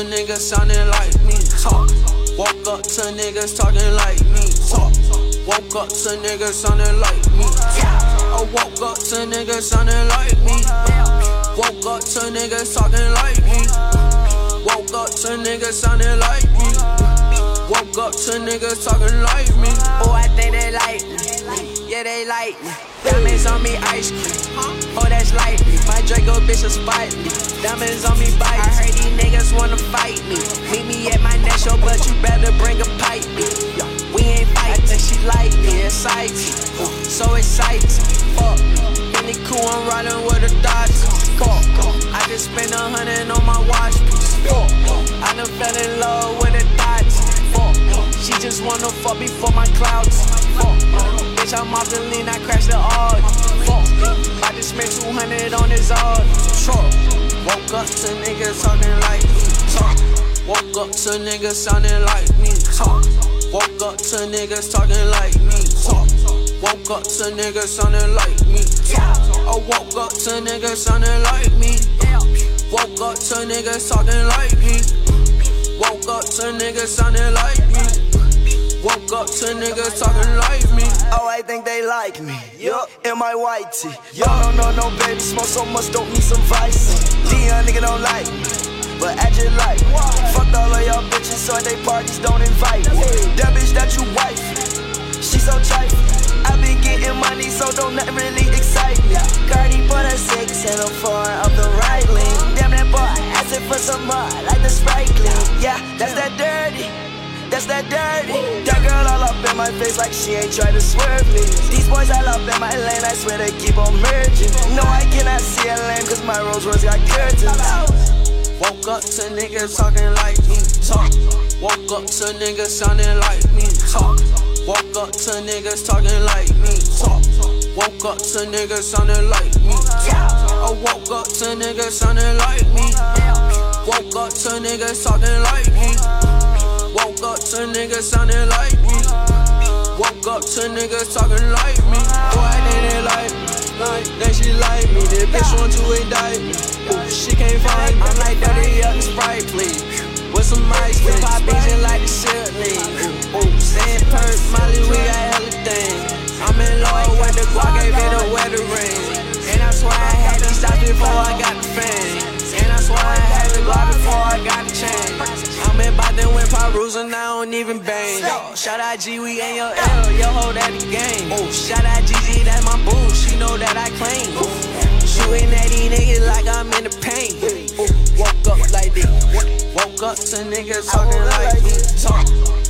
To niggas sounding like me. Talk. Woke up to niggas talking like me. Talk. Woke up to niggas sounding like me. I woke up to niggas sounding like me. Woke up to niggas talking like me. Woke up to niggas sounding like me. Woke up to niggas talking like me. Oh, I think they like me. Yeah, they like me. Diamonds on me, ice cream. Oh, that's light. My Draco bitch is spite me. Diamonds on me, bite. I heard these niggas wanna fight me. Meet me at my next show, but you better bring a pipe. Me. We ain't fight. I think she like me, exciting. So exciting. Fuck. Any cool, I'm riding with a Dodge. Fuck. I just spent a hundred on my watch piece. I done fell in love with a thought. Just wanna fuck before my clouds. Bitch, I'm off the lean, I crashed the Audi. I just spent 200 on this Audi. Woke up to niggas talking like me. Talk. Woke up to niggas sounding like me. Talk. Woke up to niggas talking like me. Talk. Woke up to niggas sounding like me. Talk. I woke up to niggas sounding like me. Woke up to niggas talking like me. Woke up to niggas sounding like me. Woke up to niggas talking like me. Oh, I think they like me. Yup, in my white tee. Yo, no, no, no, baby, smoke so much, don't need some vice. Dion nigga don't like me, but I just like. Fucked all of y'all bitches, so they parties don't invite me. That bitch that you wife, she so tight. I been getting money, so don't nothing really excite me. Cardi put a six and a four of the right lane. Damn that boy, asking for some more, like the Sprite clean. Yeah, that's that dirty. That's that dirty. That girl all up in my face like she ain't try to swerve me. These boys all up in my lane, I swear they keep on merging. No, I cannot see a lane cause my Rolls Royce got curtains. Woke up to niggas talking like me. Talk. Woke up to niggas sounding like me. Talk. Woke up to niggas talking like me. Talk. Woke up to niggas sounding like me. I woke up to niggas sounding like me. Woke up to niggas talking like me. Woke up to niggas sounding like me. Woke up to niggas talking like me. Boy, they didn't like me. Like, then she like me. This bitch want to indict me. Ooh, she can't find me. I'm like dirty up and Sprite, please. With some ice, we pop bitchin' like the shit lean. Ooh, sand perk, Molly, we got hella things. I'm in love oh, with the guac, oh, gave it a wedding ring. And that's why I had these stops before I got the fame. And that's why I had the guac before I got the chain. I'm in Boston with Parusa, and I don't even bang. Shout out G, we ain't your L, yo, hold at the game. Shout out GG, that's my boo, she know that I claim. Shooting at these niggas like I'm in the pain. Woke up like this. Woke up to niggas talking like me. Talk.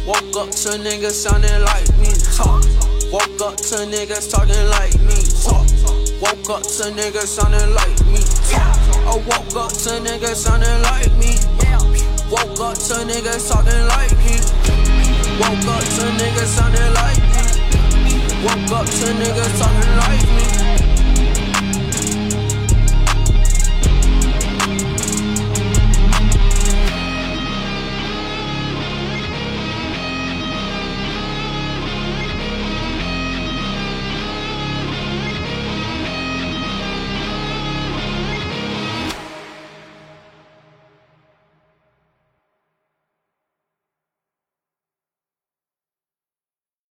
Woke up to niggas sounding like me. Talk. Woke up to niggas talking like me. Talk. Woke up to niggas sounding like me. Talk. I woke up to niggas sounding like me. Woke up to niggas talking like me. Woke up to niggas sounding like me. Woke up to niggas talking